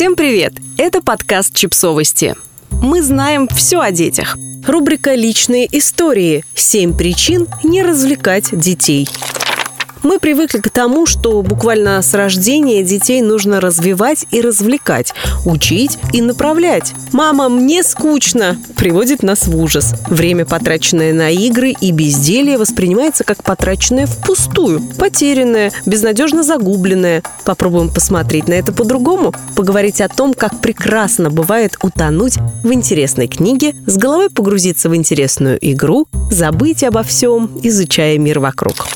Всем привет! Это подкаст «Чипсовости». Мы знаем все о детях. Рубрика «Личные истории. Семь причин не развлекать детей». Мы привыкли к тому, что буквально с рождения детей нужно развивать и развлекать, учить и направлять. «Мама, мне скучно!» приводит нас в ужас. Время, потраченное на игры и безделье, воспринимается как потраченное впустую, потерянное, безнадежно загубленное. Попробуем посмотреть на это по-другому, поговорить о том, как прекрасно бывает утонуть в интересной книге, с головой погрузиться в интересную игру, забыть обо всем, изучая мир вокруг.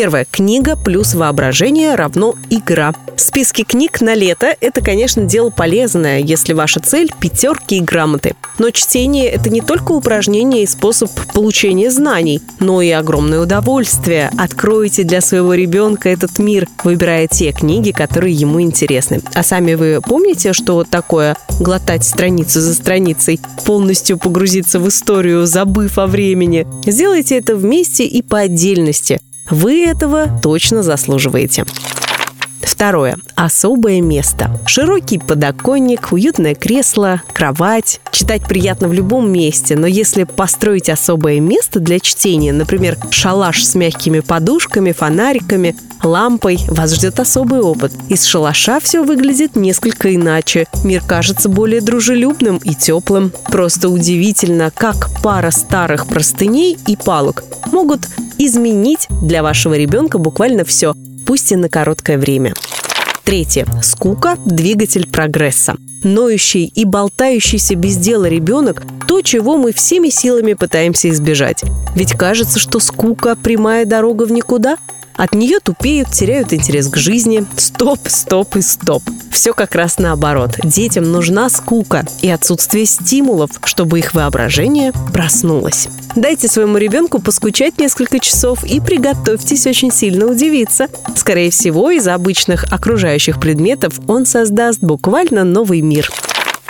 Первая книга плюс воображение равно игра. Списки книг на лето – это, конечно, дело полезное, если ваша цель – пятерки и грамоты. Но чтение – это не только упражнение и способ получения знаний, но и огромное удовольствие. Откройте для своего ребенка этот мир, выбирая те книги, которые ему интересны. А сами вы помните, что такое глотать страницу за страницей, полностью погрузиться в историю, забыв о времени? Сделайте это вместе и по отдельности – вы этого точно заслуживаете. Второе. Особое место. Широкий подоконник, уютное кресло, кровать. Читать приятно в любом месте, но если построить особое место для чтения, например, шалаш с мягкими подушками, фонариками, лампой, вас ждет особый опыт. Из шалаша все выглядит несколько иначе. Мир кажется более дружелюбным и теплым. Просто удивительно, как пара старых простыней и палок могут изменить для вашего ребенка буквально все, пусть и на короткое время. Третье. Скука – двигатель прогресса. Ноющий и болтающийся без дела ребенок – то, чего мы всеми силами пытаемся избежать. Ведь кажется, что скука – прямая дорога в никуда – от нее тупеют, теряют интерес к жизни. Стоп, стоп и стоп. Все как раз наоборот. Детям нужна скука и отсутствие стимулов, чтобы их воображение проснулось. Дайте своему ребенку поскучать несколько часов и приготовьтесь очень сильно удивиться. Скорее всего, из обычных окружающих предметов он создаст буквально новый мир.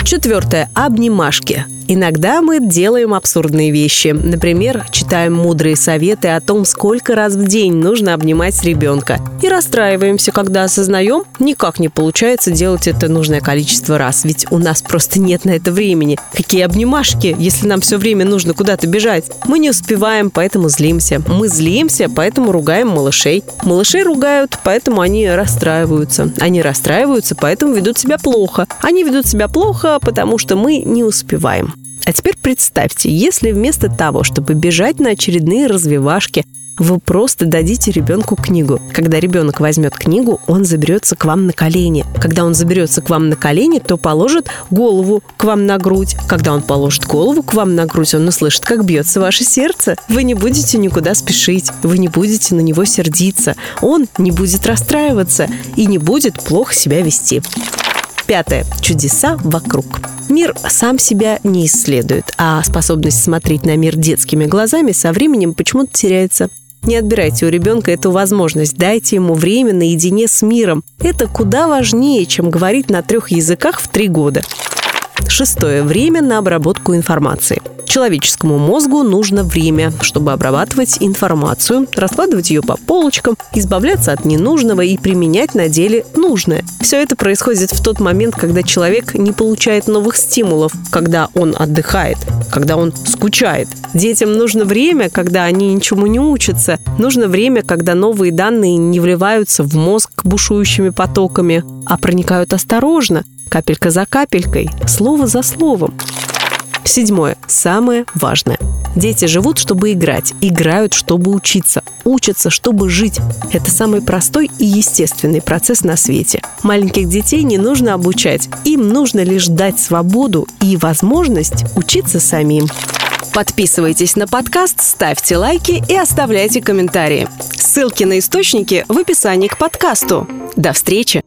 Четвертое. Обнимашки. Иногда мы делаем абсурдные вещи. Например, читаем мудрые советы о том, сколько раз в день нужно обнимать ребенка. И расстраиваемся, когда осознаем, никак не получается делать это нужное количество раз, ведь у нас просто нет на это времени. Какие обнимашки, если нам все время нужно куда-то бежать? Мы не успеваем, поэтому злимся. Мы злимся, поэтому ругаем малышей. Малышей ругают, поэтому они расстраиваются. Они расстраиваются, поэтому ведут себя плохо. Они ведут себя плохо, потому что мы не успеваем. А теперь представьте, если вместо того, чтобы бежать на очередные развивашки, вы просто дадите ребенку книгу. Когда ребенок возьмет книгу, он заберется к вам на колени. Когда он заберется к вам на колени, то положит голову к вам на грудь. Когда он положит голову к вам на грудь, он услышит, как бьется ваше сердце. Вы не будете никуда спешить, вы не будете на него сердиться. Он не будет расстраиваться и не будет плохо себя вести. Пятое. Чудеса вокруг. Мир сам себя не исследует, а способность смотреть на мир детскими глазами со временем почему-то теряется. Не отбирайте у ребенка эту возможность, дайте ему время наедине с миром. Это куда важнее, чем говорить на трех языках в три года. Шестое. Время на обработку информации. Человеческому мозгу нужно время, чтобы обрабатывать информацию, раскладывать ее по полочкам, избавляться от ненужного и применять на деле нужное. Все это происходит в тот момент, когда человек не получает новых стимулов, когда он отдыхает, когда он скучает. Детям нужно время, когда они ничему не учатся. Нужно время, когда новые данные не вливаются в мозг бушующими потоками, а проникают осторожно, капелька за капелькой, слово за словом. Седьмое. Самое важное. Дети живут, чтобы играть, играют, чтобы учиться, учатся, чтобы жить. Это самый простой и естественный процесс на свете. Маленьких детей не нужно обучать, им нужно лишь дать свободу и возможность учиться самим. Подписывайтесь на подкаст, ставьте лайки и оставляйте комментарии. Ссылки на источники в описании к подкасту. До встречи!